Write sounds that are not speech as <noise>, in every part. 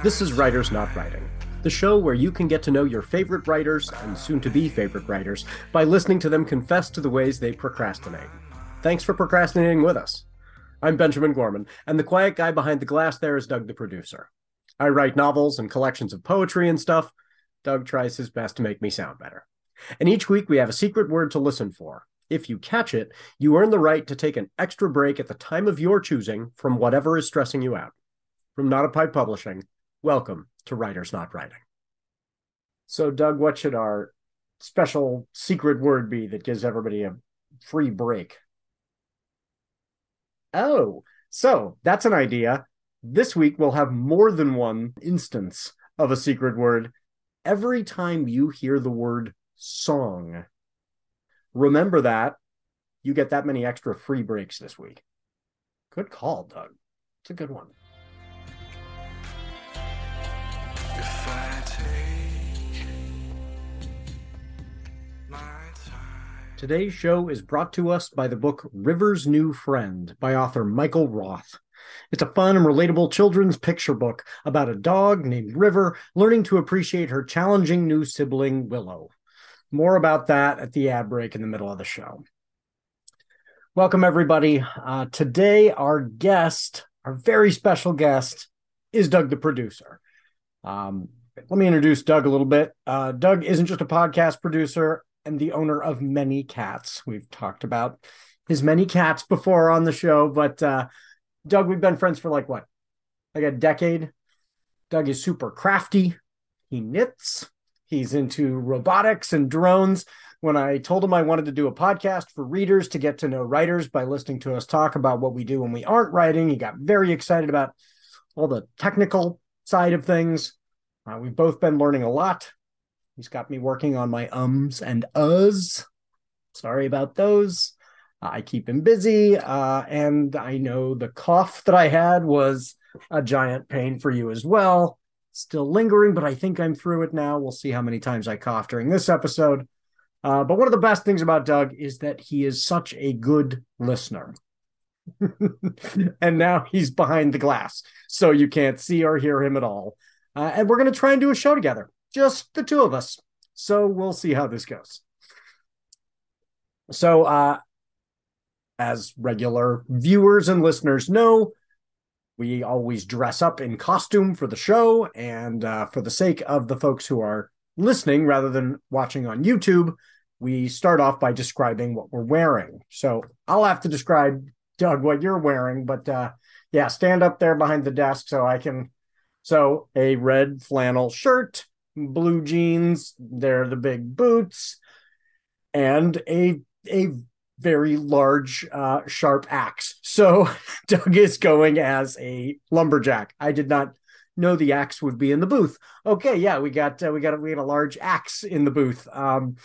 This is Writers Not Writing, the show where you can get to know your favorite writers and soon to be favorite writers by listening to them confess to the ways they procrastinate. Thanks for procrastinating with us. I'm Benjamin Gorman, and the quiet guy behind the glass there is Doug the producer. I write novels and collections of poetry and stuff. Doug tries his best to make me sound better. And each week we have a secret word to listen for. If you catch it, you earn the right to take an extra break at the time of your choosing from whatever is stressing you out. From Not a Pipe Publishing, welcome to Writers Not Writing. So, Doug, what should our special secret word be that gives everybody a free break? Oh, so that's an idea. This week we'll have more than one instance of a secret word every time you hear the word song. Remember that. You get that many extra free breaks this week. Good call, Doug. It's a good one. Today's show is brought to us by the book River's New Friend by author Michael Roth. It's a fun and relatable children's picture book about a dog named River learning to appreciate her challenging new sibling, Willow. More about that at the ad break in the middle of the show. Welcome, everybody. Uh, today, our guest, our very special guest, is Doug the producer. Um, let me introduce Doug a little bit. Uh, Doug isn't just a podcast producer and the owner of many cats. We've talked about his many cats before on the show, but uh, Doug, we've been friends for like what, like a decade. Doug is super crafty. He knits. He's into robotics and drones. When I told him I wanted to do a podcast for readers to get to know writers by listening to us talk about what we do when we aren't writing, he got very excited about all the technical side of things. Uh, we've both been learning a lot. He's got me working on my ums and uhs. Sorry about those. I keep him busy. Uh, and I know the cough that I had was a giant pain for you as well. Still lingering, but I think I'm through it now. We'll see how many times I cough during this episode. Uh, but one of the best things about Doug is that he is such a good listener. <laughs> and now he's behind the glass, so you can't see or hear him at all. Uh, and we're going to try and do a show together, just the two of us. So we'll see how this goes. So, uh, as regular viewers and listeners know, we always dress up in costume for the show. And uh, for the sake of the folks who are listening rather than watching on YouTube, we start off by describing what we're wearing. So I'll have to describe, Doug, what you're wearing. But uh, yeah, stand up there behind the desk so I can. So a red flannel shirt, blue jeans, they're the big boots, and a a very large, uh, sharp axe. So <laughs> Doug is going as a lumberjack. I did not know the axe would be in the booth. Okay, yeah, we got uh, we got we got a large axe in the booth. Um,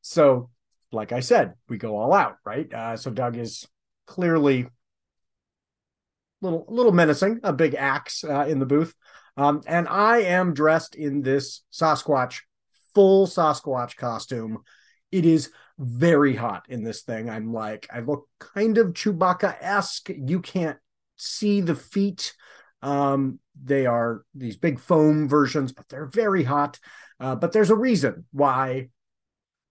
so like I said, we go all out, right? Uh, so Doug is clearly little little menacing, a big axe uh, in the booth. Um, and I am dressed in this Sasquatch, full Sasquatch costume. It is very hot in this thing. I'm like, I look kind of Chewbacca esque. You can't see the feet. Um, they are these big foam versions, but they're very hot. Uh, but there's a reason why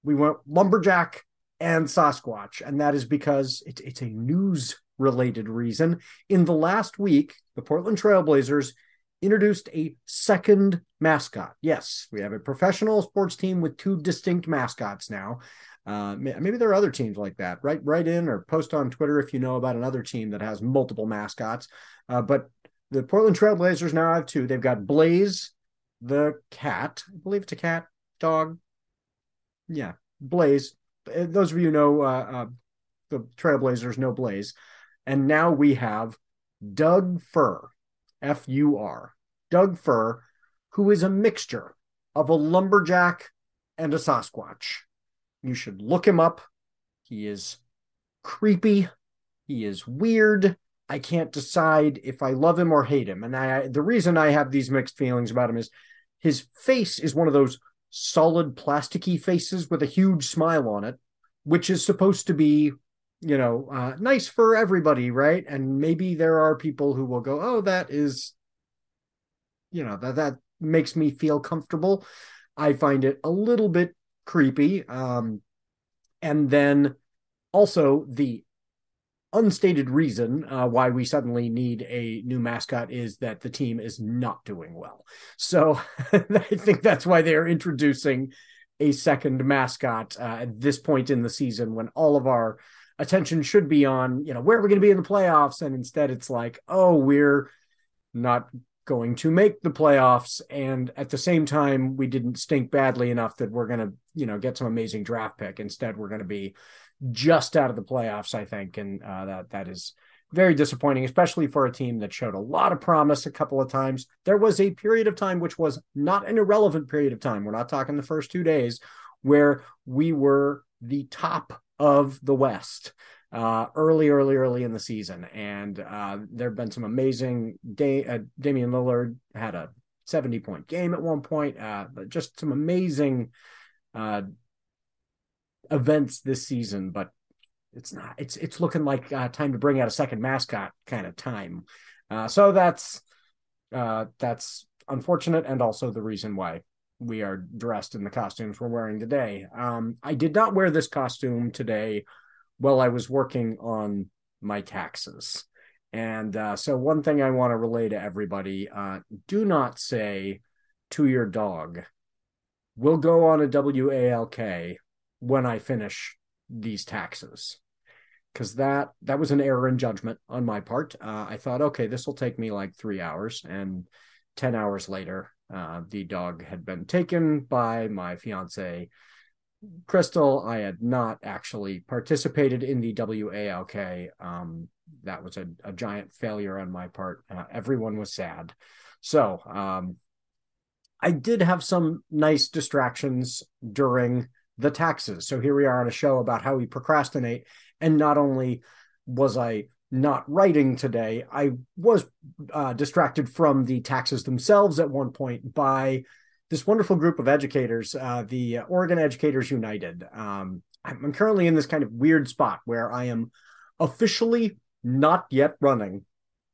we went lumberjack and Sasquatch, and that is because it, it's a news related reason. In the last week, the Portland Trailblazers introduced a second mascot. Yes, we have a professional sports team with two distinct mascots now. Uh, maybe there are other teams like that. Write write in or post on Twitter if you know about another team that has multiple mascots. Uh, but the Portland Trailblazers now have two. They've got Blaze, the cat. I believe it's a cat, dog. Yeah, Blaze. Uh, those of you know uh, uh, the Trailblazers know Blaze, and now we have Doug Fur, F U R, Doug Fur, who is a mixture of a lumberjack and a Sasquatch. You should look him up. He is creepy. He is weird. I can't decide if I love him or hate him. And I the reason I have these mixed feelings about him is his face is one of those solid plasticky faces with a huge smile on it, which is supposed to be, you know, uh, nice for everybody, right? And maybe there are people who will go, "Oh, that is you know that that makes me feel comfortable. I find it a little bit creepy. Um, and then also the unstated reason uh, why we suddenly need a new mascot is that the team is not doing well. So <laughs> I think that's why they're introducing a second mascot uh, at this point in the season when all of our attention should be on, you know, where are we going to be in the playoffs? And instead it's like, oh, we're not going to make the playoffs. And at the same time, we didn't stink badly enough that we're going to, you know, get some amazing draft pick. Instead, we're going to be just out of the playoffs, I think. And uh, that that is very disappointing, especially for a team that showed a lot of promise a couple of times. There was a period of time, which was not an irrelevant period of time. We're not talking the first two days, where we were the top of the West uh, early, early, early in the season. And uh, there have been some amazing. Day, uh, Damian Lillard had a 70 point game at one point, uh, just some amazing uh, events this season. But it's not. It's it's looking like uh, time to bring out a second mascot kind of time. Uh, so that's uh, that's unfortunate, and also the reason why we are dressed in the costumes we're wearing today. Um, I did not wear this costume today while I was working on my taxes. And uh, so, one thing I want to relay to everybody uh, do not say to your dog, we'll go on a WALK when I finish these taxes because that that was an error in judgment on my part. Uh, I thought, okay, this will take me like three hours, and ten hours later, uh, the dog had been taken by my fiance, Crystal. I had not actually participated in the WALK. Um, that was a, a, giant failure on my part. Uh, everyone was sad. So um, I did have some nice distractions during the taxes. So here we are on a show about how we procrastinate. And not only was I not writing today, I was uh, distracted from the taxes themselves at one point by this wonderful group of educators, uh, the Oregon Educators United. Um, I'm currently in this kind of weird spot where I am officially not yet running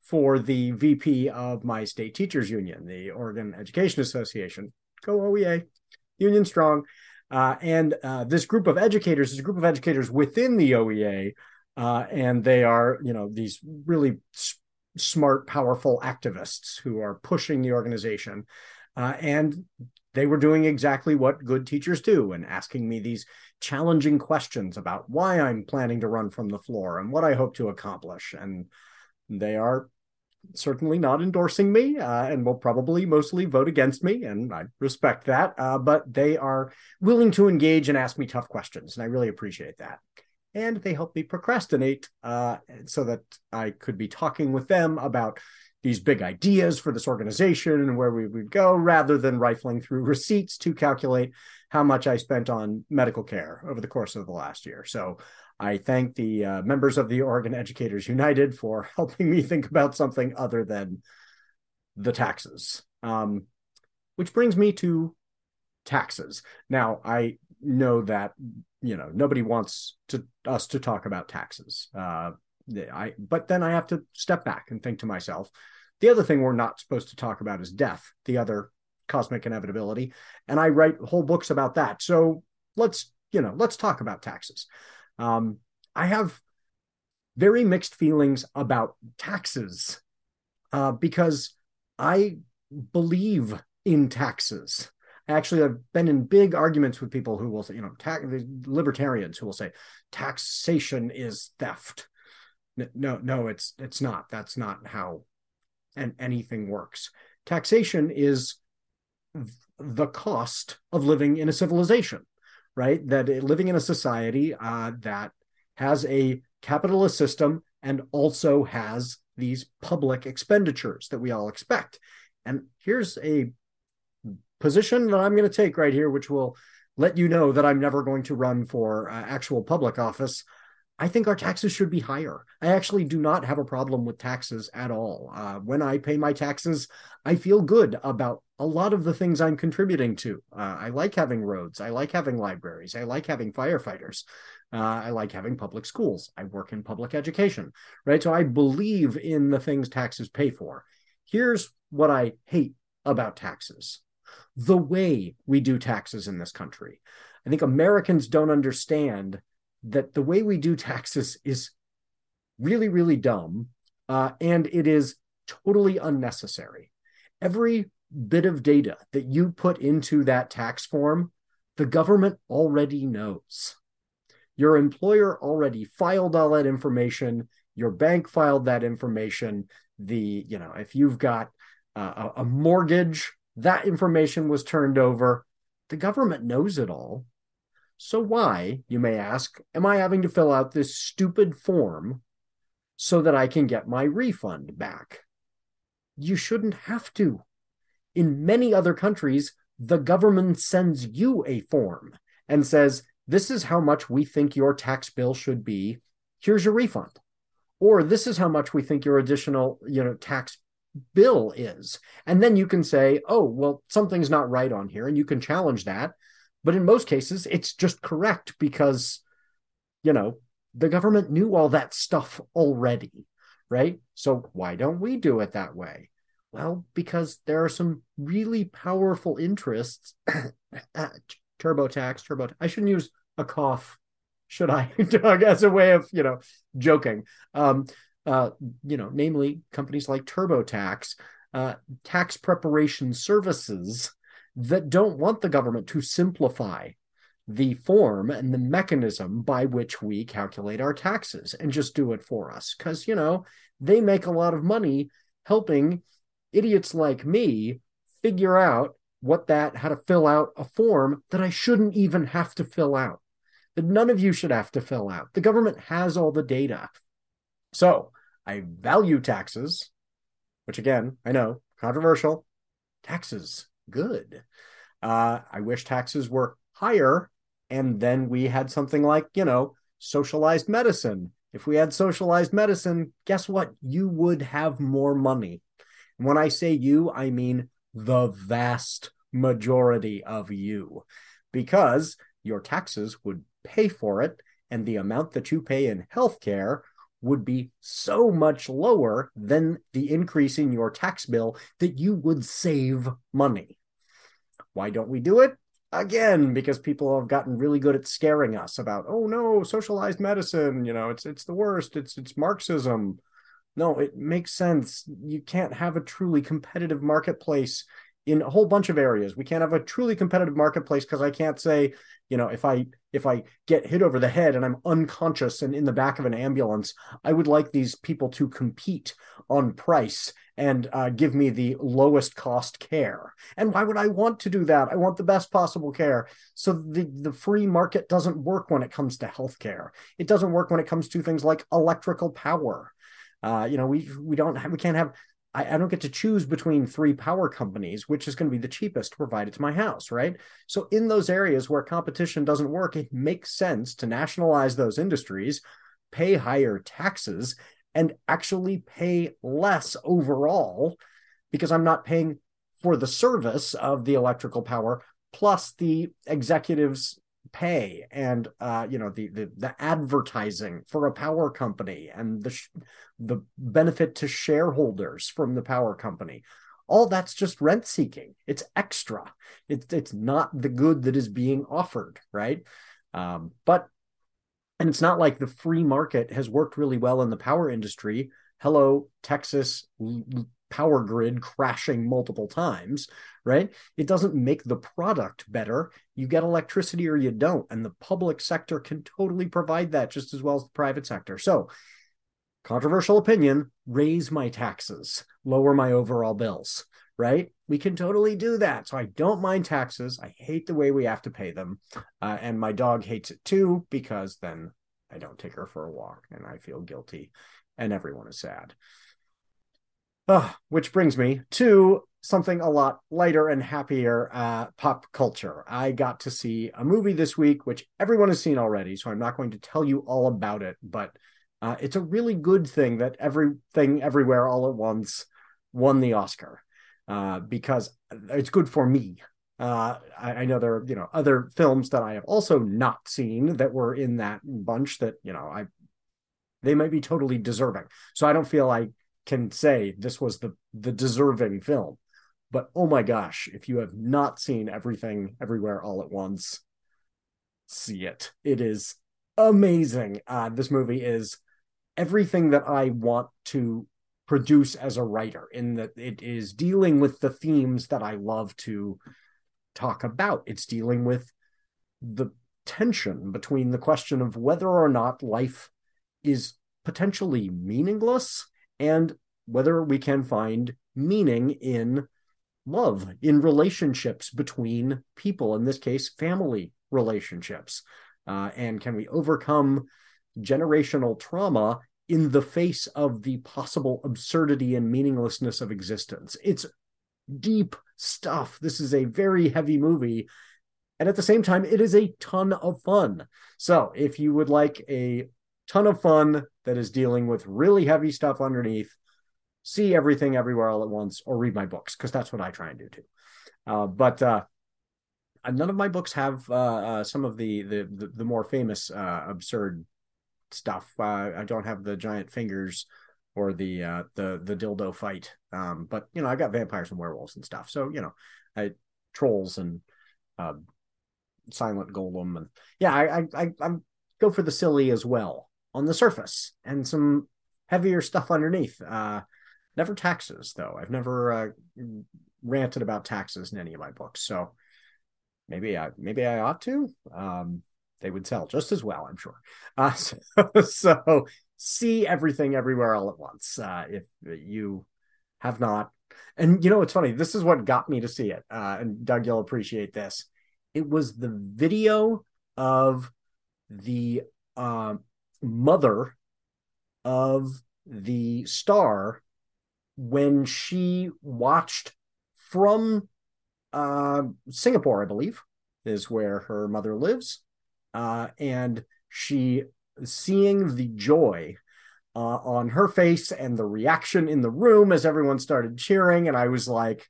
for the VP of my state teachers union, the Oregon Education Association. Go OEA, union strong. Uh, and uh, this group of educators is a group of educators within the OEA, uh, and they are, you know, these really s- smart, powerful activists who are pushing the organization. Uh, and they were doing exactly what good teachers do and asking me these challenging questions about why I'm planning to run from the floor and what I hope to accomplish. And they are certainly not endorsing me uh, and will probably mostly vote against me. And I respect that. Uh, but they are willing to engage and ask me tough questions. And I really appreciate that. And they help me procrastinate uh, so that I could be talking with them about these big ideas for this organization and where we would go rather than rifling through receipts to calculate how much I spent on medical care over the course of the last year. So I thank the uh, members of the Oregon Educators United for <laughs> helping me think about something other than the taxes. Um, which brings me to taxes. Now, I know that you know nobody wants to us to talk about taxes. Uh, I but then I have to step back and think to myself, the other thing we're not supposed to talk about is death, the other cosmic inevitability, and I write whole books about that. So let's you know let's talk about taxes. Um, I have very mixed feelings about taxes uh, because I believe in taxes. Actually, I've been in big arguments with people who will say, you know, ta- libertarians who will say taxation is theft. No, no, it's it's not. That's not how and anything works. Taxation is the cost of living in a civilization right? That living in a society uh, that has a capitalist system and also has these public expenditures that we all expect. And here's a position that I'm going to take right here, which will let you know that I'm never going to run for uh, actual public office. I think our taxes should be higher. I actually do not have a problem with taxes at all. Uh, when I pay my taxes, I feel good about a lot of the things I'm contributing to. Uh, I like having roads. I like having libraries. I like having firefighters. Uh, I like having public schools. I work in public education, right? So I believe in the things taxes pay for. Here's what I hate about taxes, the way we do taxes in this country. I think Americans don't understand that the way we do taxes is really, really dumb, uh, and it is totally unnecessary. Every bit of data that you put into that tax form, the government already knows. Your employer already filed all that information. Your bank filed that information. The, you know, if you've got uh, a mortgage, that information was turned over. The government knows it all. So why, you may ask, am I having to fill out this stupid form so that I can get my refund back? You shouldn't have to. In many other countries, the government sends you a form and says, This is how much we think your tax bill should be. Here's your refund. Or this is how much we think your additional, you know, tax bill is. And then you can say, oh, well, something's not right on here. And you can challenge that. But in most cases, it's just correct because, you know, the government knew all that stuff already, right? So why don't we do it that way? Well, because there are some really powerful interests. <coughs> TurboTax, Turbo. I shouldn't use a cough, should I, <laughs> Doug, as a way of you know joking. Um, uh, you know, namely companies like TurboTax, uh, tax preparation services that don't want the government to simplify the form and the mechanism by which we calculate our taxes and just do it for us because you know they make a lot of money helping idiots like me figure out what that, how to fill out a form that I shouldn't even have to fill out, that none of you should have to fill out. The government has all the data. So I value taxes, which again, I know, controversial. Taxes, good. Uh, I wish taxes were higher. And then we had something like, you know, socialized medicine. If we had socialized medicine, guess what? You would have more money. When I say you, I mean the vast majority of you, because your taxes would pay for it, and the amount that you pay in healthcare would be so much lower than the increase in your tax bill that you would save money. Why don't we do it? Again, because people have gotten really good at scaring us about, oh no, socialized medicine, you know, it's it's the worst, it's it's Marxism. No, it makes sense. You can't have a truly competitive marketplace in a whole bunch of areas. We can't have a truly competitive marketplace because I can't say, you know, if I if I get hit over the head and I'm unconscious and in the back of an ambulance, I would like these people to compete on price and uh, give me the lowest cost care. And why would I want to do that? I want the best possible care. So the the free market doesn't work when it comes to healthcare. It doesn't work when it comes to things like electrical power. Uh, you know, we we don't have, we can't have I, I, don't get to choose between three power companies, which is going to be the cheapest to provide it to my house, right? So in those areas where competition doesn't work, it makes sense to nationalize those industries, pay higher taxes, and actually pay less overall because I'm not paying for the service of the electrical power plus the executives pay and uh, you know the, the the advertising for a power company and the sh- the benefit to shareholders from the power company. All that's just rent seeking. It's extra. It's it's not the good that is being offered right? Um, but and it's not like the free market has worked really well in the power industry hello texas power grid crashing multiple times, right? It doesn't make the product better. You get electricity or you don't. And the public sector can totally provide that just as well as the private sector. So, controversial opinion raise my taxes, lower my overall bills, right? We can totally do that. So, I don't mind taxes. I hate the way we have to pay them. Uh, and my dog hates it too because then I don't take her for a walk and I feel guilty and everyone is sad. Oh, which brings me to something a lot lighter and happier uh, pop culture. I got to see a movie this week, which everyone has seen already, so I'm not going to tell you all about it, but uh, it's a really good thing that everything, everywhere, all at once won the Oscar uh, because it's good for me. Uh, I, I, know there are you know other films that I have also not seen that were in that bunch that you know I they might be totally deserving. So I don't feel like can say this was the the deserving film But oh my gosh, if you have not seen everything everywhere all at once, see it. It is amazing. Uh, this movie is everything that I want to produce as a writer, in that it is dealing with the themes that I love to talk about. It's dealing with the tension between the question of whether or not life is potentially meaningless and whether we can find meaning in love, in relationships between people, in this case, family relationships. Uh, and can we overcome generational trauma in the face of the possible absurdity and meaninglessness of existence? It's deep stuff. This is a very heavy movie. And at the same time, it is a ton of fun. So if you would like a ton of fun that is dealing with really heavy stuff underneath, see everything everywhere all at once or read my books because that's what I try and do too. Uh, but uh, none of my books have uh, uh some of the, the the, the more famous uh, absurd stuff. Uh, I don't have the giant fingers or the the the dildo fight. Um, but you know, I got vampires and werewolves and stuff. So you know, I trolls and silent golem and yeah, I I I, I go for the silly as well on the surface and some heavier stuff underneath. Uh, never taxes though. I've never uh, ranted about taxes in any of my books, so maybe I maybe I ought to. Um, they would sell just as well, I'm sure. Uh, <laughs> so, so see everything everywhere all at once uh, if you have not. And you know it's funny. This is what got me to see it. Uh, and Doug, you'll appreciate this. It was the video of the uh, mother of the star when she watched from uh, Singapore, I believe, is where her mother lives, uh, and she seeing the joy uh, on her face and the reaction in the room as everyone started cheering, and I was like,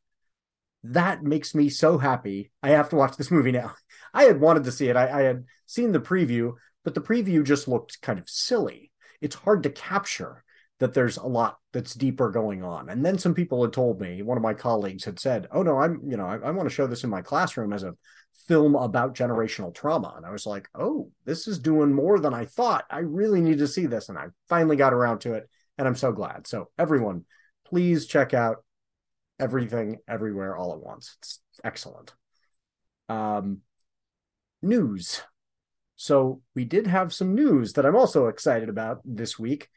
that makes me so happy. I have to watch this movie now. <laughs> I had wanted to see it. I, I had seen the preview, but the preview just looked kind of silly. It's hard to capture that there's a lot that's deeper going on. And then some people had told me, one of my colleagues had said, Oh no, I'm, you know, I, I want to show this in my classroom as a film about generational trauma. And I was like, Oh, this is doing more than I thought. I really need to see this. And I finally got around to it. And I'm so glad. So everyone, please check out everything everywhere all at once. It's excellent. Um, news. So we did have some news that I'm also excited about this week.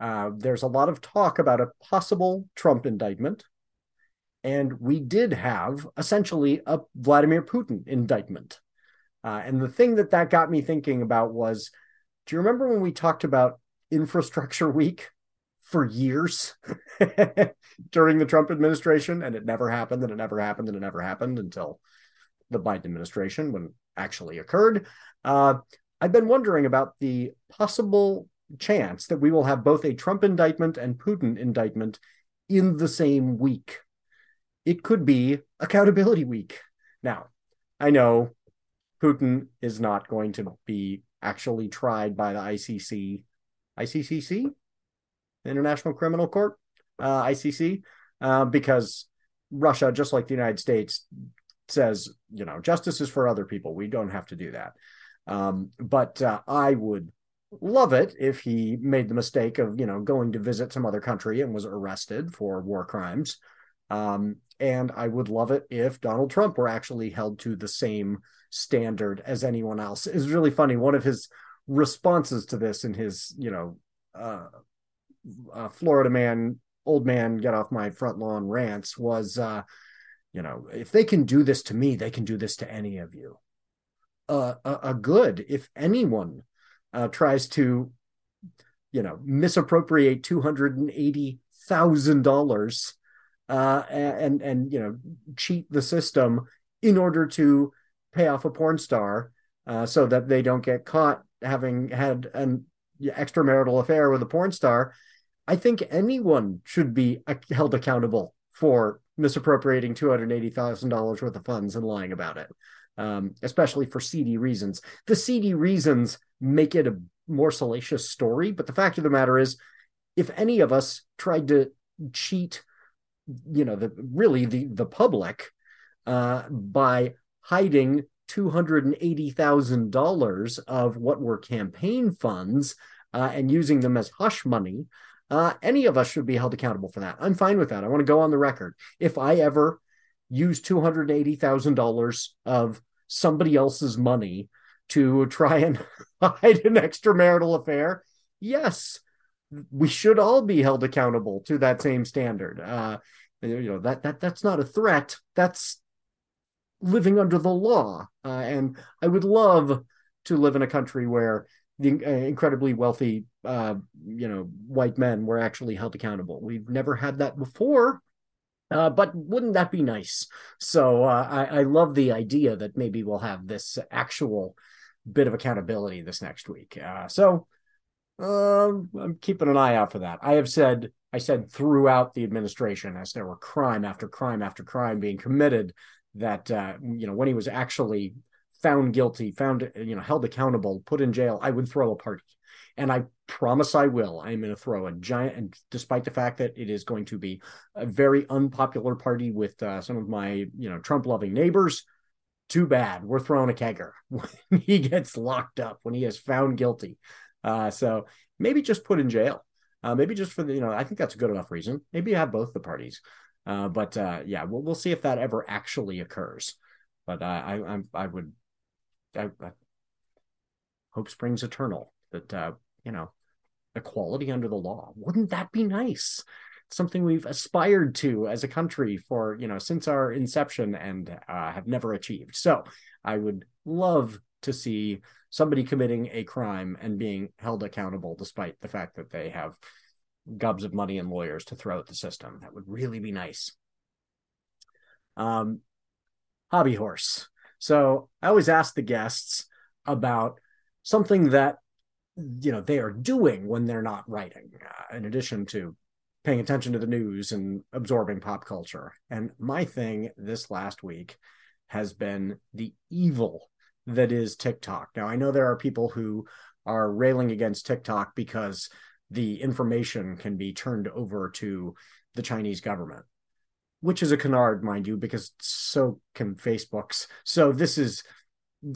Uh, there's a lot of talk about a possible Trump indictment. And we did have essentially a Vladimir Putin indictment. Uh, and the thing that that got me thinking about was do you remember when we talked about Infrastructure Week for years <laughs> during the Trump administration? And it never happened, and it never happened, and it never happened until the Biden administration when actually occurred. Uh, I've been wondering about the possible chance that we will have both a Trump indictment and Putin indictment in the same week. It could be accountability week. Now, I know Putin is not going to be actually tried by the ICC, ICCC, International Criminal Court, uh, ICC, uh, because Russia, just like the United States, says, you know, justice is for other people. We don't have to do that. Um, but uh, I would love it if he made the mistake of you know going to visit some other country and was arrested for war crimes. Um, and i would love it if donald trump were actually held to the same standard as anyone else. It's really funny. One of his responses to this in his you know uh, uh, florida man old man get off my front lawn rants was uh, you know if they can do this to me they can do this to any of you. Uh, a, a good if anyone uh, tries to, you know, misappropriate two hundred and eighty thousand dollars, uh, and and you know, cheat the system in order to pay off a porn star, uh, so that they don't get caught having had an extramarital affair with a porn star. I think anyone should be held accountable for misappropriating two hundred eighty thousand dollars worth of funds and lying about it um, especially for seedy reasons. The seedy reasons make it a more salacious story, but the fact of the matter is, if any of us tried to cheat you know, the really the the public uh, by hiding two hundred and eighty thousand dollars of what were campaign funds uh, and using them as hush money. Uh, any of us should be held accountable for that. I'm fine with that. I want to go on the record. If I ever use two hundred eighty thousand dollars of somebody else's money to try and <laughs> hide an extramarital affair, yes, we should all be held accountable to that same standard. Uh, you know that that that's not a threat. That's living under the law. Uh, and I would love to live in a country where the uh, incredibly wealthy, uh, you know, white men were actually held accountable. We've never had that before, uh, but wouldn't that be nice? So uh, I, I, love the idea that maybe we'll have this actual bit of accountability this next week. Uh, so um, I'm keeping an eye out for that. I have said, I said throughout the administration, as there were crime after crime after crime being committed, that uh, you know when he was actually found guilty, found you know held accountable, put in jail, I would throw a party, and I promise I will. I'm going to throw a giant, and despite the fact that it is going to be a very unpopular party with uh, some of my you know Trump loving neighbors. Too bad we're throwing a kegger <laughs> when he gets locked up when he is found guilty. Uh, so maybe just put in jail. Uh, maybe just for the you know I think that's a good enough reason. Maybe have both the parties. Uh, but uh, yeah, we'll we'll see if that ever actually occurs. But uh, I I I would I, I hope springs eternal that uh, you know equality under the law. Wouldn't that be nice? Something we've aspired to as a country for you know since our inception and uh, have never achieved. So I would love to see somebody committing a crime and being held accountable despite the fact that they have gobs of money and lawyers to throw at the system. That would really be nice. Um, hobby horse. So I always ask the guests about something that you know they are doing when they're not writing, uh, in addition to paying attention to the news and absorbing pop culture. And my thing this last week has been the evil that is TikTok. Now I know there are people who are railing against TikTok because the information can be turned over to the Chinese government, which is a canard, mind you, because so can Facebook's. So this is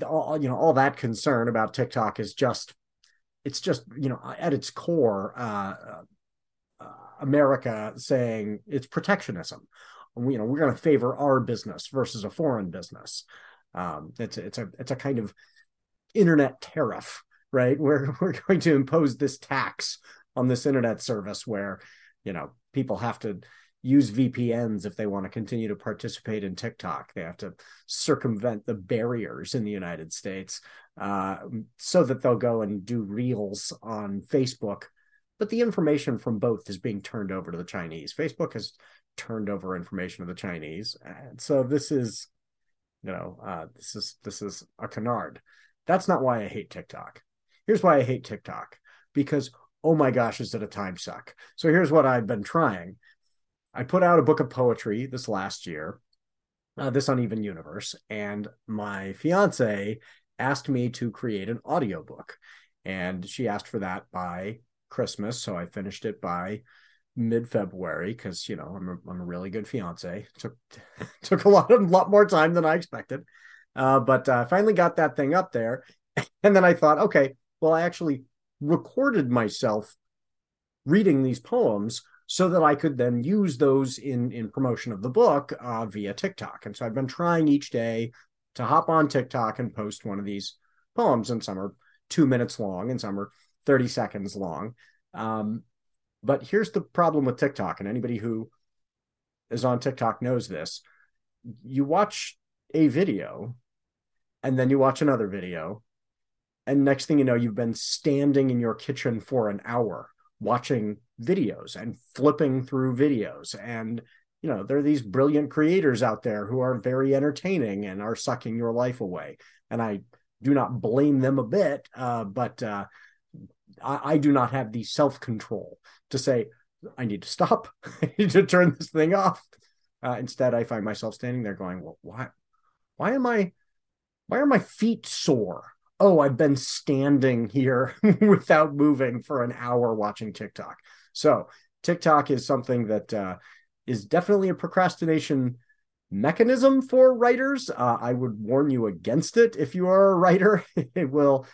all you know. All that concern about TikTok is just it's just you know at its core, uh, uh, America saying it's protectionism. You know, we're going to favor our business versus a foreign business. Um, it's it's a it's a kind of internet tariff right? <laughs> We're we're going to impose this tax on this internet service where, you know, people have to use VPNs if they want to continue to participate in TikTok. They have to circumvent the barriers in the United States uh, so that they'll go and do reels on Facebook. But the information from both is being turned over to the Chinese. Facebook has turned over information to the Chinese, and so this is, you know, uh, this is this is a canard. That's not why I hate TikTok. Here's why I hate TikTok because oh my gosh, is it a time suck? So here's what I've been trying. I put out a book of poetry this last year, uh, this uneven universe, and my fiance asked me to create an audiobook. And she asked for that by Christmas. So I finished it by mid February because you know I'm a, I'm a really good fiance. <laughs> took <laughs> took a lot of lot more time than I expected, uh, but uh, finally got that thing up there. <laughs> And then I thought, okay, well, I actually recorded myself reading these poems so that I could then use those in in promotion of the book uh, via TikTok. And so I've been trying each day to hop on TikTok and post one of these poems, and some are two minutes long, and some are thirty seconds long. Um, but here's the problem with TikTok, and anybody who is on TikTok knows this: you watch a video, and then you watch another video, and next thing you know you've been standing in your kitchen for an hour watching videos and flipping through videos. And you know there are these brilliant creators out there who are very entertaining and are sucking your life away. And i do not blame them a bit uh, but uh, I, I, do not have the self-control to say i need to stop <laughs> i need to turn this thing off. Uh, instead i find myself standing there going well why why am i why are my feet sore oh, I've been standing here <laughs> without moving for an hour watching TikTok. So TikTok is something that uh, is definitely a procrastination mechanism for writers. Uh, I would warn you against it if you are a writer. <laughs> it will,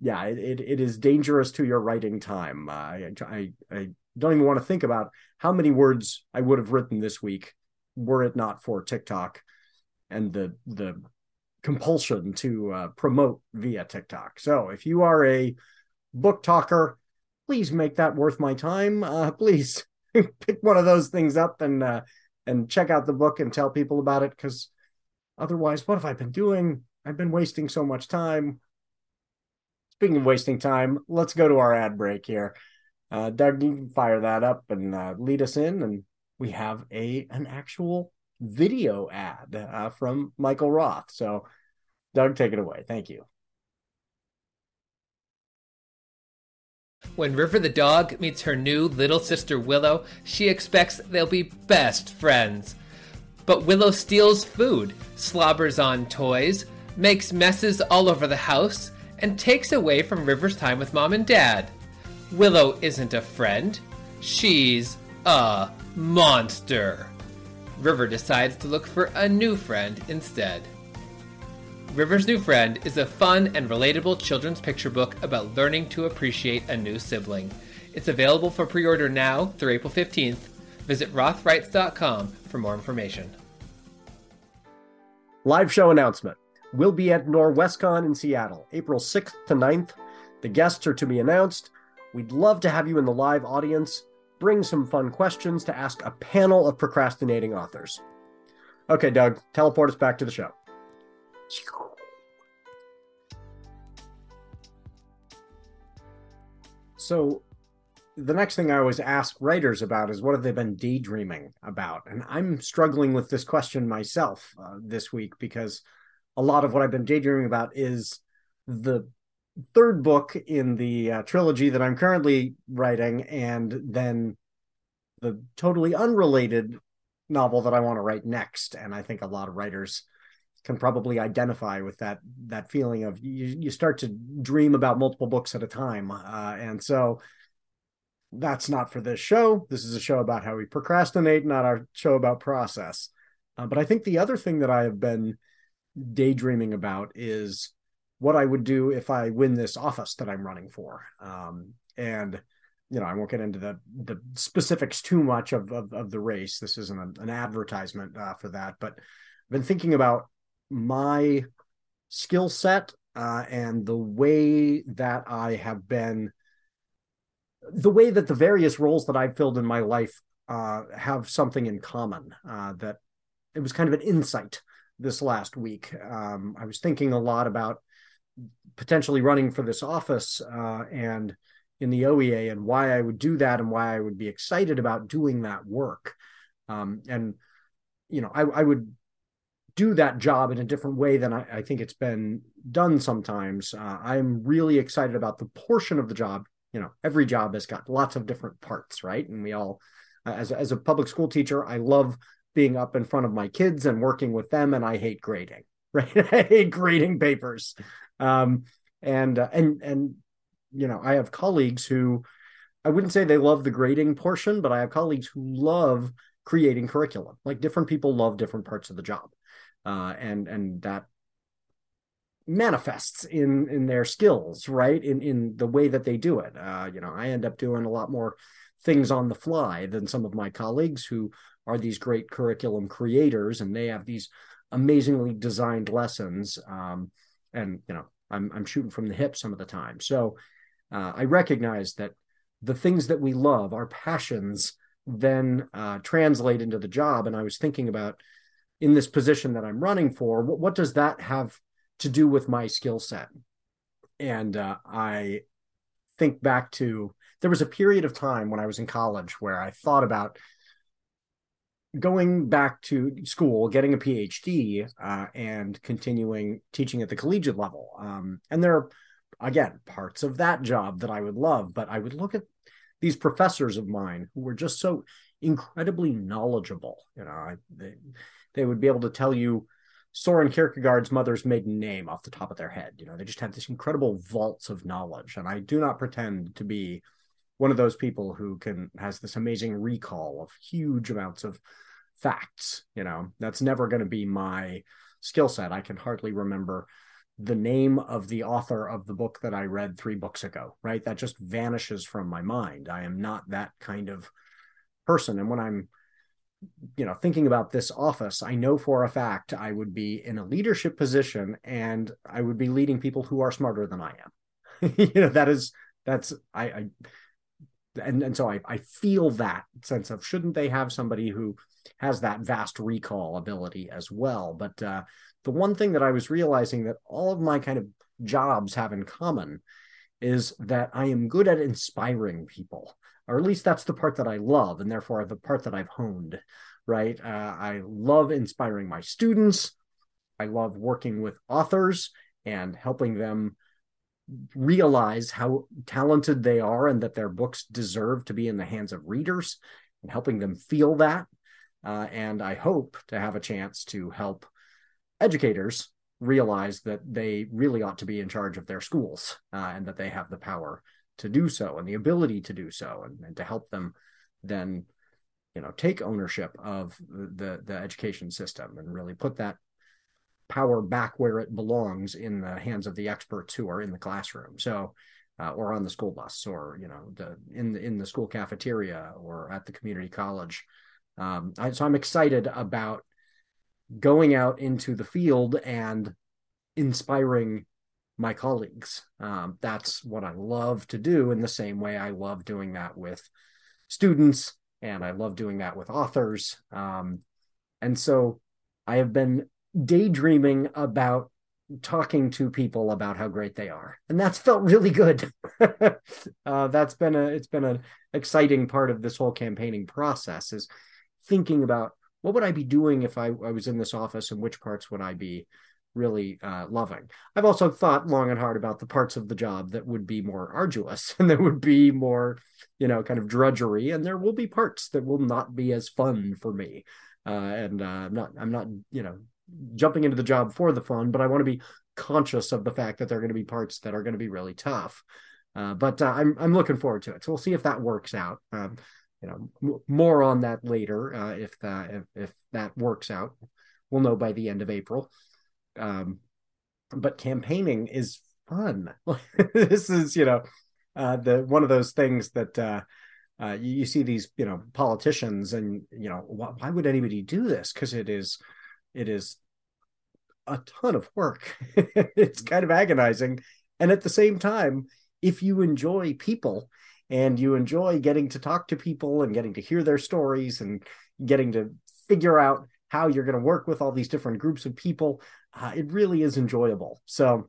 yeah, it, it, is dangerous to your writing time. Uh, I, I, I don't even want to think about how many words I would have written this week were it not for TikTok and the the compulsion to uh, promote via TikTok. So if you are a BookToker, please make that worth my time. <laughs> Uh, please <laughs> pick one of those things up and uh, and check out the book and tell people about it because otherwise, what have I been doing? I've been wasting so much time. Speaking of wasting time, let's go to our ad break here. Uh, Doug, you can fire that up and uh, lead us in, and we have a an actual video ad uh, from Michael Roth. So, Doug, take it away. Thank you. When River the dog meets her new little sister Willow, she expects they'll be best friends. But Willow steals food, slobbers on toys, makes messes all over the house, and takes away from River's time with mom and dad. Willow isn't a friend, she's a monster. River decides to look for a new friend instead. River's New Friend is a fun and relatable children's picture book about learning to appreciate a new sibling. It's available for pre order now through April 15th. Visit rothwrites.com for more information. Live show announcement. We'll be at Norwescon in Seattle, April 6th to 9th. The guests are to be announced. We'd love to have you in the live audience. Bring some fun questions to ask a panel of procrastinating authors. Okay, Doug, teleport us back to the show. So, the next thing I always ask writers about is what have they been daydreaming about? And I'm struggling with this question myself uh, this week because a lot of what I've been daydreaming about is the third book in the uh, trilogy that I'm currently writing, and then the totally unrelated novel that I want to write next. And I think a lot of writers can probably identify with that that feeling of you, you start to dream about multiple books at a time. Uh, and so that's not for this show. This is a show about how we procrastinate not our show about process. Uh, but i think the other thing that i have been daydreaming about is what i would do if i win this office that i'm running for. Um, and you know i won't get into the the specifics too much of of, of the race. This isn't an advertisement uh, for that but i've been thinking about my skill set uh, and the way that I have been, the way that the various roles that I've filled in my life uh, have something in common. Uh, that it was kind of an insight this last week. Um, I was thinking a lot about potentially running for this office uh, and in the OEA and why I would do that and why I would be excited about doing that work. Um, and you know, I, I would do that job in a different way than I, I think it's been done sometimes. Uh, I'm really excited about the portion of the job. You know, every job has got lots of different parts, right? And we all, uh, as as a public school teacher, I love being up in front of my kids and working with them, and I hate grading. <laughs> Right, I hate grading papers, um, and uh, and and you know, I have colleagues who I wouldn't say they love the grading portion, but I have colleagues who love creating curriculum. Like different people love different parts of the job uh, and and that manifests in in their skills right? In in the way that they do it. Uh, you know i end up doing a lot more things on the fly than some of my colleagues who are these great curriculum creators and they have these amazingly designed lessons um, and you know I'm, I'm shooting from the hip some of the time. So uh, i recognize that the things that we love our passions then uh, translate into the job. And i was thinking about in this position that I'm running for, what, what does that have to do with my skill set? And uh, I think back to there was a period of time when I was in college where I thought about going back to school, getting a PhD, uh, and continuing teaching at the collegiate level. Um, and there are, again, parts of that job that I would love, but I would look at these professors of mine who were just so incredibly knowledgeable. You know, I, they, they would be able to tell you Soren Kierkegaard's mother's maiden name off the top of their head. You know, they just had this incredible vaults of knowledge. And I do not pretend to be one of those people who can has this amazing recall of huge amounts of facts. You know, that's never going to be my skill set. I can hardly remember the name of the author of the book that I read three books ago, right? That just vanishes from my mind. I am not that kind of person. And when I'm, you know, thinking about this office, I know for a fact I would be in a leadership position and I would be leading people who are smarter than I am. <laughs> you know, that is, that's, I, I and, and so I, I feel that sense of shouldn't they have somebody who has that vast recall ability as well. But uh, the one thing that I was realizing that all of my kind of jobs have in common is that I am good at inspiring people, or at least that's the part that I love, and therefore the part that I've honed. Right, uh, I love inspiring my students. I love working with authors and helping them realize how talented they are and that their books deserve to be in the hands of readers and helping them feel that uh, and I hope to have a chance to help educators realize that they really ought to be in charge of their schools uh, and that they have the power to do so and the ability to do so and, and to help them then you know take ownership of the the education system and really put that power back where it belongs in the hands of the experts who are in the classroom. So uh, or on the school bus or you know the in the in the school cafeteria or at the community college. Um, I, so I'm excited about going out into the field and inspiring my colleagues. Um, that's what I love to do in the same way I love doing that with students and I love doing that with authors. Um, and so I have been daydreaming about talking to people about how great they are and that's felt really good <laughs> uh, that's been a it's been an exciting part of this whole campaigning process is thinking about what would I be doing if I, I was in this office and which parts would I be really uh, loving. I've also thought long and hard about the parts of the job that would be more arduous <laughs> and that would be more, you know, kind of drudgery. And there will be parts that will not be as fun for me. Uh, and uh, I'm not, I'm not, you know, jumping into the job for the fun, but I want to be conscious of the fact that there are going to be parts that are going to be really tough. Uh, but uh, I'm, I'm looking forward to it. So we'll see if that works out. Um, you know m- more on that later uh, if if, if, that works out we'll know by the end of april um, but campaigning is fun. <laughs> This is you know uh, the one of those things that uh, uh, you, you, see these you know politicians and you know why, why would anybody do this? Because it is it is a ton of work. <laughs> It's kind of agonizing. And at the same time if you enjoy people and you enjoy getting to talk to people and getting to hear their stories and getting to figure out how you're going to work with all these different groups of people, uh, it really is enjoyable. So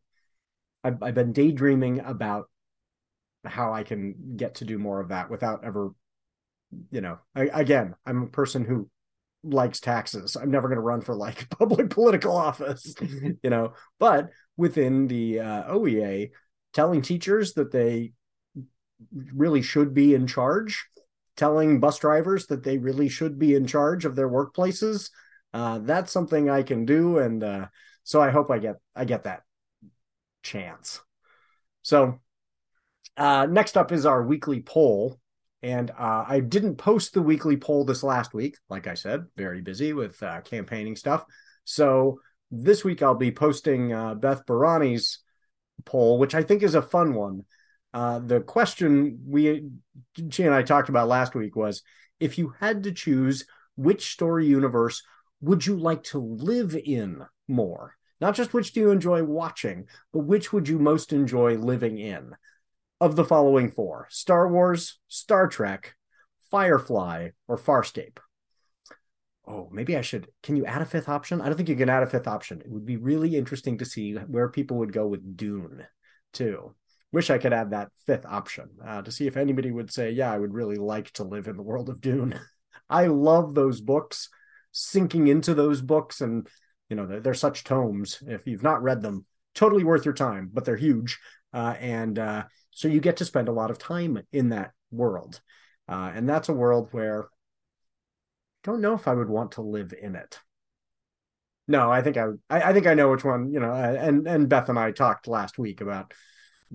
I've, I've been daydreaming about how I can get to do more of that without ever, you know, I, again, I'm a person who likes taxes. I'm never going to run for like <laughs> public political office, <laughs> you know, but within the uh, OEA, telling teachers that they really should be in charge, telling bus drivers that they really should be in charge of their workplaces. Uh, that's something I can do, and uh, so I hope I get I get that chance. So uh, next up is our weekly poll, and uh, I didn't post the weekly poll this last week. Like I said, very busy with uh, campaigning stuff. So this week I'll be posting uh, Beth Barani's poll, which I think is a fun one. The question we she and I talked about last week was if you had to choose which story universe would you like to live in more? Not just which do you enjoy watching, but which would you most enjoy living in? Of the following four Star Wars, Star Trek, Firefly, or Farscape? Oh, maybe I should. Can you add a fifth option? I don't think you can add a fifth option. It would be really interesting to see where people would go with Dune, too wish I could add that fifth option uh, to see if anybody would say, yeah, I would really like to live in the world of Dune. <laughs> I love those books, sinking into those books, and you know they're, they're, such tomes. If you've not read them, totally worth your time, but they're huge, uh, and uh, so you get to spend a lot of time in that world, uh, and that's a world where I don't know if I would want to live in it. No, I think I, I, think I know which one. You know, and and Beth and I talked last week about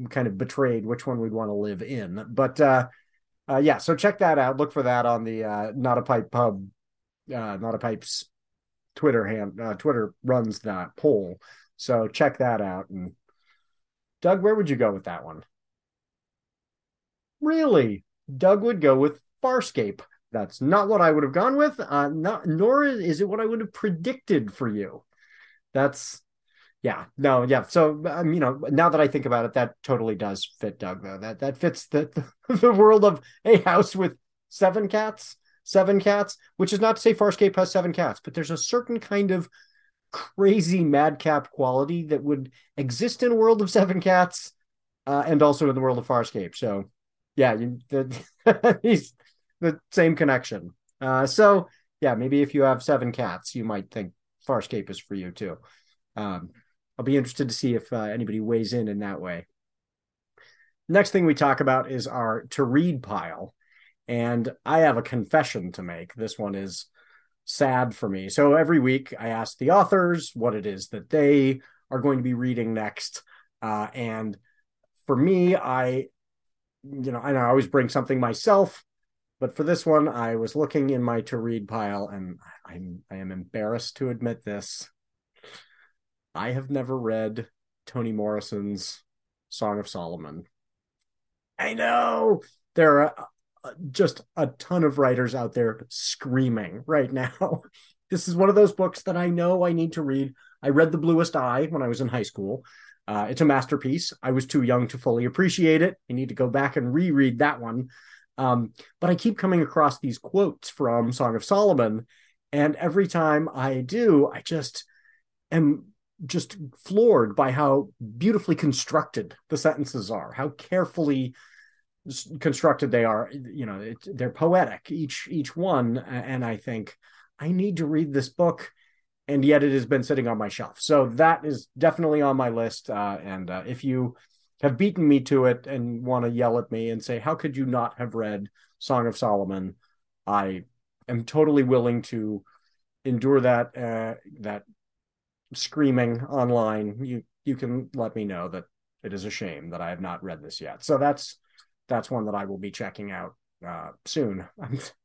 kind of betrayed which one we'd want to live in. But uh, uh, yeah, so check that out. Look for that on the uh, Not a Pipe Pub, uh, Not a Pipe's Twitter hand. Uh, Twitter runs that poll, so check that out. And Doug, where would you go with that one? Really, Doug would go with Farscape. That's not what I would have gone with. Uh, not, nor is it what I would have predicted for you. That's yeah, no, yeah. So um, you know, now that I think about it, that totally does fit Doug. Though that that fits the <laughs> the world of a house with seven cats, seven cats. Which is not to say Farscape has seven cats, but there's a certain kind of crazy madcap quality that would exist in a world of seven cats, uh, and also in the world of Farscape. So yeah, you, the, <laughs> he's the same connection. Uh, so yeah, maybe if you have seven cats, you might think Farscape is for you too. Um, I'll be interested to see if uh, anybody weighs in in that way. Next thing we talk about is our to read pile. And I have a confession to make. This one is sad for me. So every week I ask the authors what it is that they are going to be reading next. Uh, and for me, I, you know, I always bring something myself. But for this one, I was looking in my to read pile, and I'm I am embarrassed to admit this. I have never read Toni Morrison's Song of Solomon. I know there are just a ton of writers out there screaming right now. <laughs> this is one of those books that I know I need to read. I read The Bluest Eye when I was in high school. Uh, it's a masterpiece. I was too young to fully appreciate it. I need to go back and reread that one. Um, but I keep coming across these quotes from Song of Solomon, and every time I do, I just am just floored by how beautifully constructed the sentences are, how carefully constructed they are. You know, it, they're poetic each each one, and I think I need to read this book, and yet it has been sitting on my shelf. So that is definitely on my list. Uh, and uh, if you have beaten me to it and want to yell at me and say, "How could you not have read Song of Solomon?" I am totally willing to endure that uh, that screaming online, you you can let me know that it is a shame that I have not read this yet. So that's that's one that I will be checking out uh, soon.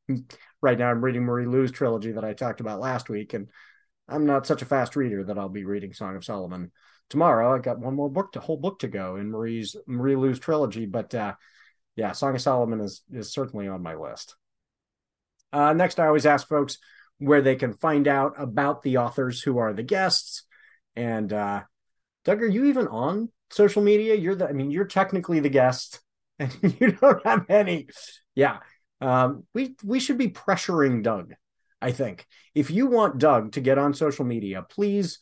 <laughs> right now, I'm reading Marie Lu's trilogy that I talked about last week, and I'm not such a fast reader that I'll be reading Song of Solomon tomorrow. I got one more book, to whole book to go in Marie's Marie Lu's trilogy, but uh, yeah, Song of Solomon is is certainly on my list. Uh, next, I always ask folks where they can find out about the authors who are the guests. And uh, Doug, are you even on social media? You're the, I mean, you're technically the guest, <laughs> and you don't have any. Yeah, um, we we should be pressuring Doug. I think if you want Doug to get on social media, please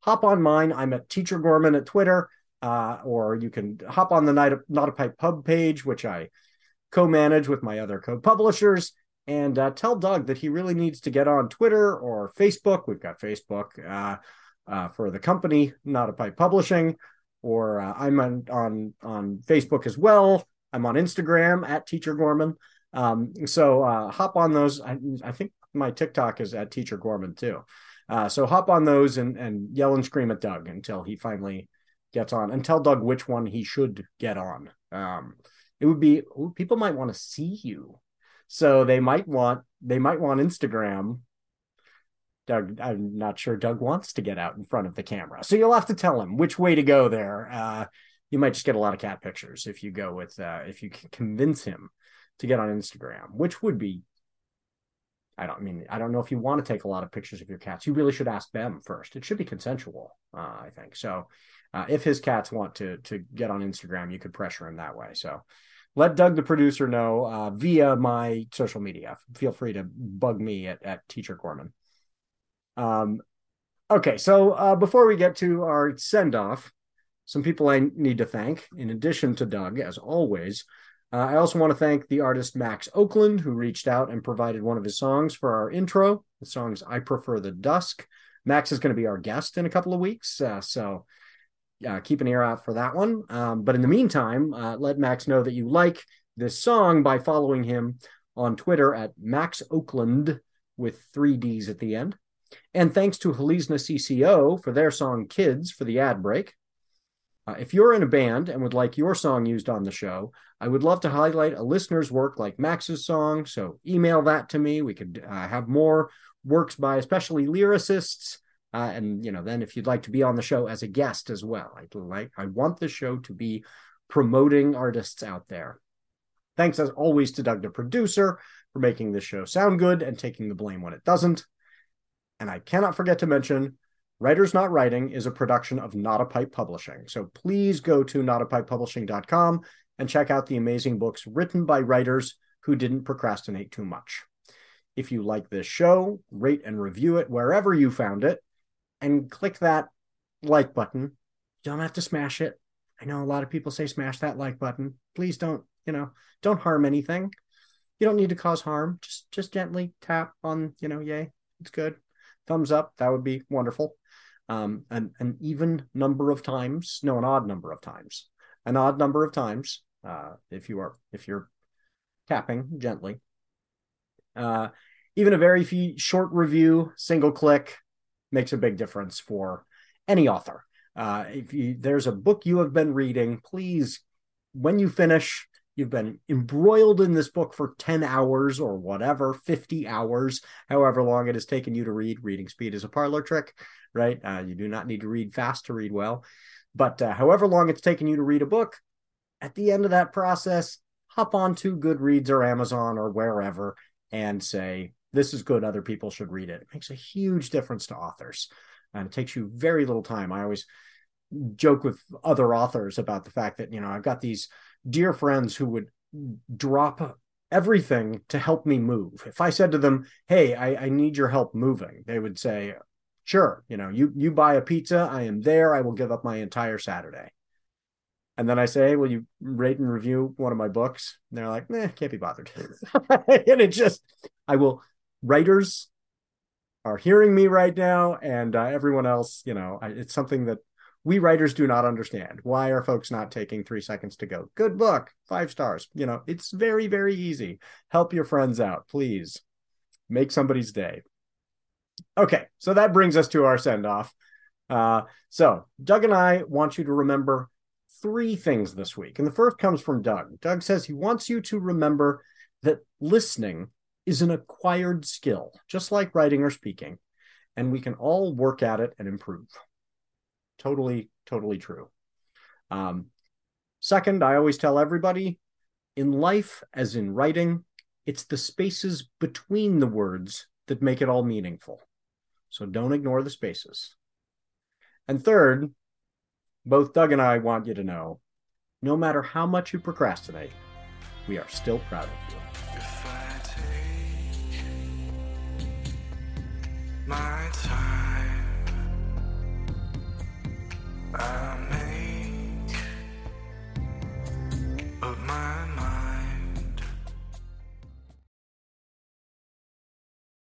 hop on mine. I'm at Teacher Gorman at Twitter, uh, or you can hop on the Night of, Not a Pipe Pub page, which I co-manage with my other co-publishers and uh, tell Doug that he really needs to get on Twitter or Facebook. We've got Facebook uh, uh, for the company, Not a Pipe Publishing, or uh, I'm on, on on Facebook as well. I'm on Instagram at Teacher Gorman. Um, so uh, hop on those. I, I, think my TikTok is at Teacher Gorman too. Uh, so hop on those and and yell and scream at Doug until he finally gets on, and tell Doug which one he should get on. Um, it would be ooh, people might want to see you so they might want they might want Instagram. Doug, I'm not sure Doug wants to get out in front of the camera. So you'll have to tell him which way to go there. Uh, you might just get a lot of cat pictures if you go with uh, if you convince him to get on Instagram, which would be I don't I mean I don't know if you want to take a lot of pictures of your cats. You really should ask them first. It should be consensual, uh, I think. So uh, if his cats want to to get on Instagram, you could pressure him that way. So let Doug, the producer, know uh, via my social media. Feel free to bug me at, at Teacher Gorman. Um, okay, so uh, before we get to our send off, some people I need to thank, in addition to Doug, as always. Uh, I also want to thank the artist Max Oakland, who reached out and provided one of his songs for our intro. The song's I Prefer the Dusk. Max is going to be our guest in a couple of weeks. Uh, so uh, keep an ear out for that one. Um, but in the meantime, uh, let Max know that you like this song by following him on Twitter at Max Oakland with three D's at the end. And thanks to Halizna CCO for their song Kids for the ad break. Uh, if you're in a band and would like your song used on the show, I would love to highlight a listener's work like Max's song. So email that to me. We could uh, have more works by especially lyricists. Uh, and you know, then if you'd like to be on the show as a guest as well, I'd like I want the show to be promoting artists out there. Thanks as always to Doug, the producer, for making this show sound good and taking the blame when it doesn't. And I cannot forget to mention Writers Not Writing is a production of Not a Pipe Publishing. So please go to notapipepublishing.com and check out the amazing books written by writers who didn't procrastinate too much. If you like this show, rate and review it wherever you found it and click that like button. You don't have to smash it. I know a lot of people say smash that like button. Please don't, you know, don't harm anything. You don't need to cause harm. Just just gently tap on, you know, yay. It's good. Thumbs up. That would be wonderful. Um, an, an even number of times, no, an odd number of times, an odd number of times. Uh, if you are if you're tapping gently. Uh, even a very few short review, single click, makes a big difference for any author. Uh, if you, there's a book you have been reading, please, when you finish, you've been embroiled in this book for 10 hours or whatever, 50 hours, however long it has taken you to read. Reading speed is a parlor trick, right? Uh, you do not need to read fast to read well. But uh, however long it's taken you to read a book, at the end of that process, hop onto Goodreads or Amazon or wherever and say, this is good. Other people should read it. It makes a huge difference to authors. And it takes you very little time. I always joke with other authors about the fact that, you know, I've got these dear friends who would drop everything to help me move. If I said to them, Hey, I, I need your help moving, they would say, Sure, you know, you you buy a pizza, I am there, I will give up my entire Saturday. And then I say, Will you rate and review one of my books? And they're like, "Eh, can't be bothered. <laughs> and it just I will writers are hearing me right now and uh, everyone else you know I, it's something that we writers do not understand. Why are folks not taking three seconds to go good book five stars. You know it's very very easy. Help your friends out please. Make somebody's day. Okay so that brings us to our send off uh, so doug and i want you to remember three things this week and the first comes from doug. Doug says he wants you to remember that listening is an acquired skill, just like writing or speaking, and we can all work at it and improve. Totally, totally true. Um, second, I always tell everybody in life, as in writing, it's the spaces between the words that make it all meaningful. So don't ignore the spaces. And third, both Doug and I want you to know no matter how much you procrastinate, we are still proud of you.